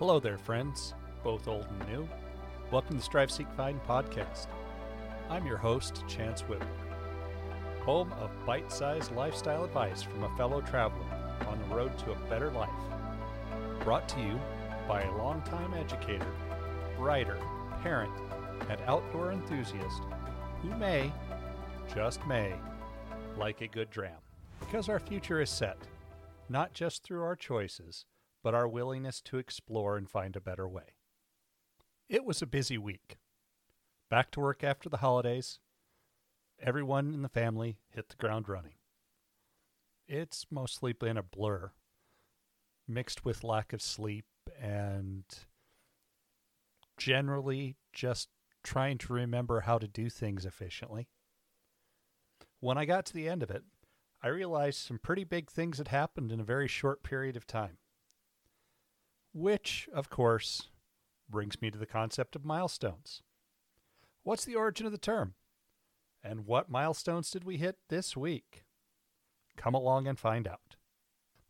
Hello there, friends, both old and new. Welcome to Strive Seek Find podcast. I'm your host, Chance Whitmore, home of bite sized lifestyle advice from a fellow traveler on the road to a better life. Brought to you by a longtime educator, writer, parent, and outdoor enthusiast who may, just may, like a good dram. Because our future is set, not just through our choices, but our willingness to explore and find a better way. It was a busy week. Back to work after the holidays. Everyone in the family hit the ground running. It's mostly been a blur, mixed with lack of sleep and generally just trying to remember how to do things efficiently. When I got to the end of it, I realized some pretty big things had happened in a very short period of time. Which, of course, brings me to the concept of milestones. What's the origin of the term? And what milestones did we hit this week? Come along and find out.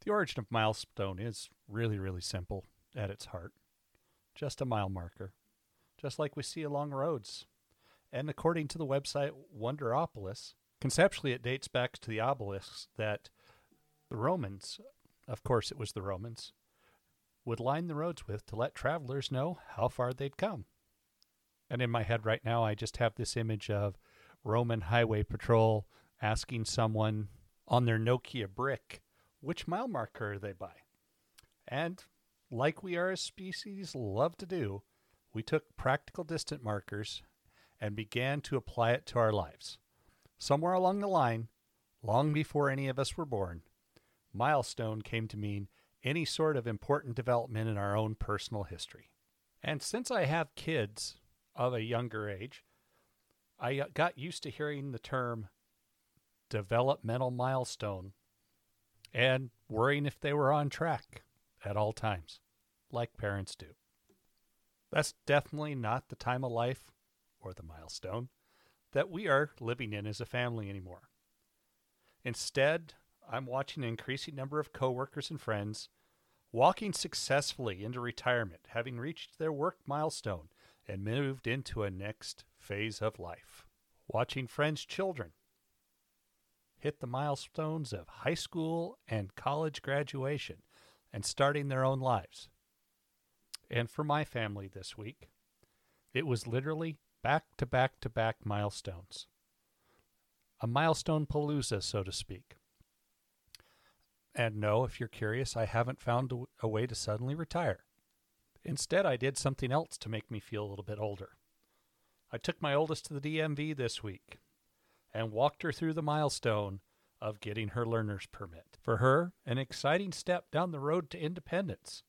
The origin of milestone is really, really simple at its heart. Just a mile marker, just like we see along roads. And according to the website Wonderopolis, conceptually it dates back to the obelisks that the Romans, of course it was the Romans, would line the roads with to let travelers know how far they'd come. And in my head right now, I just have this image of Roman highway patrol asking someone on their Nokia brick, which mile marker they by? And like we are as species love to do, we took practical distant markers and began to apply it to our lives. Somewhere along the line, long before any of us were born, milestone came to mean any sort of important development in our own personal history. And since I have kids of a younger age, I uh, got used to hearing the term developmental milestone and worrying if they were on track at all times, like parents do. That's definitely not the time of life or the milestone that we are living in as a family anymore. Instead, I'm watching an increasing number of coworkers and friends walking successfully into retirement, having reached their work milestone and moved into a next phase of life. Watching friends' children hit the milestones of high school and college graduation and starting their own lives. And for my family this week, it was literally back to back to back milestones. A milestone palooza, so to speak. And no, if you're curious, I haven't found a, way to suddenly retire. Instead, I did something else to make me feel a little bit older. I took my oldest to the DMV this week and walked her through the milestone of getting her learner's permit. For her, an exciting step down the road to independence.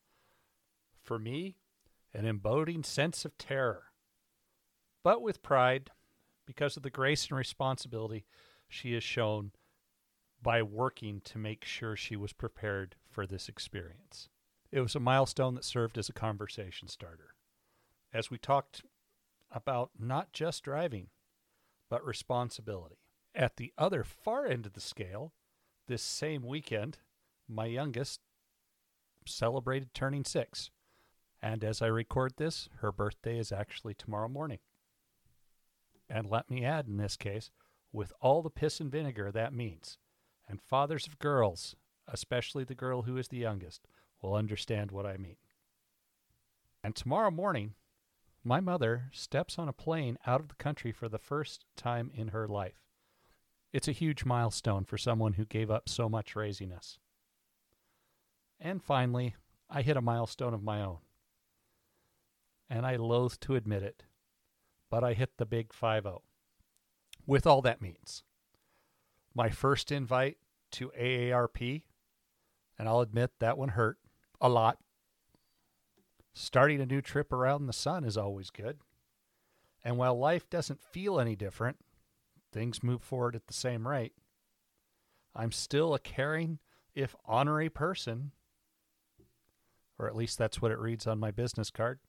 For me, an embodying sense of terror. But with pride, because of the grace and responsibility she has shown by working to make sure she was prepared for this experience. It was a milestone that served as a conversation starter. As we talked about not just driving, but responsibility. At the other far end of the scale, this same weekend, my youngest celebrated turning six. And as I record this, her birthday is actually tomorrow morning. And let me add in this case, with all the piss and vinegar that means, and fathers of girls, especially the girl who is the youngest, will understand what I mean. And tomorrow morning, my mother steps on a plane out of the country for the first time in her life. It's a huge milestone for someone who gave up so much raising us. And finally, I hit a milestone of my own. And I loathe to admit it, but I hit the big 5 0. With all that means. My first invite to AARP, and I'll admit that one hurt a lot. Starting a new trip around the sun is always good. And while life doesn't feel any different, things move forward at the same rate. I'm still a caring, if honorary person, or at least that's what it reads on my business card.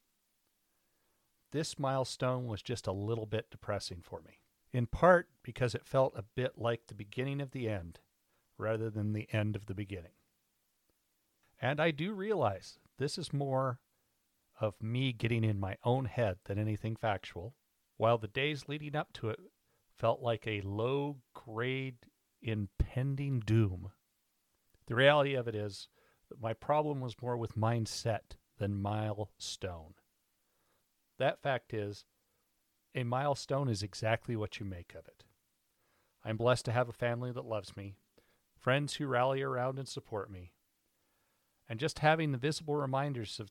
This milestone was just a little bit depressing for me, in part because it felt a bit like the beginning of the end rather than the end of the beginning. And I do realize this is more of me getting in my own head than anything factual, while the days leading up to it felt like a low grade impending doom. The reality of it is that my problem was more with mindset than milestone. That fact is, a milestone is exactly what you make of it. I'm blessed to have a family that loves me, friends who rally around and support me, and just having the visible reminders of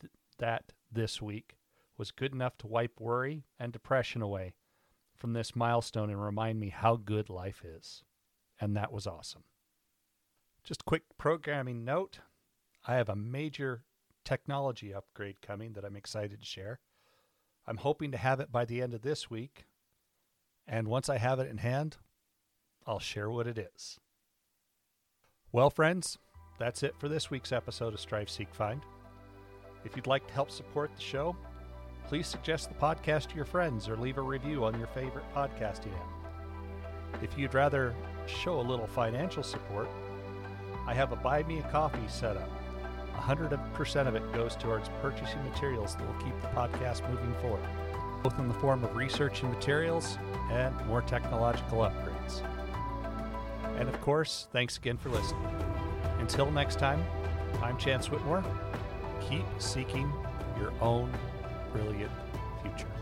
th- that this week was good enough to wipe worry and depression away from this milestone and remind me how good life is. And that was awesome. Just a quick programming note I have a major technology upgrade coming that I'm excited to share. I'm hoping to have it by the end of this week. And once I have it in hand, I'll share what it is. Well, friends, that's it for this week's episode of Strive Seek Find. If you'd like to help support the show, please suggest the podcast to your friends or leave a review on your favorite podcasting app. If you'd rather show a little financial support, I have a Buy Me a Coffee set up. 100% of it goes towards purchasing materials that will keep the podcast moving forward, both in the form of research and materials and more technological upgrades. And of course, thanks again for listening. Until next time, I'm Chance Whitmore. Keep seeking your own brilliant future.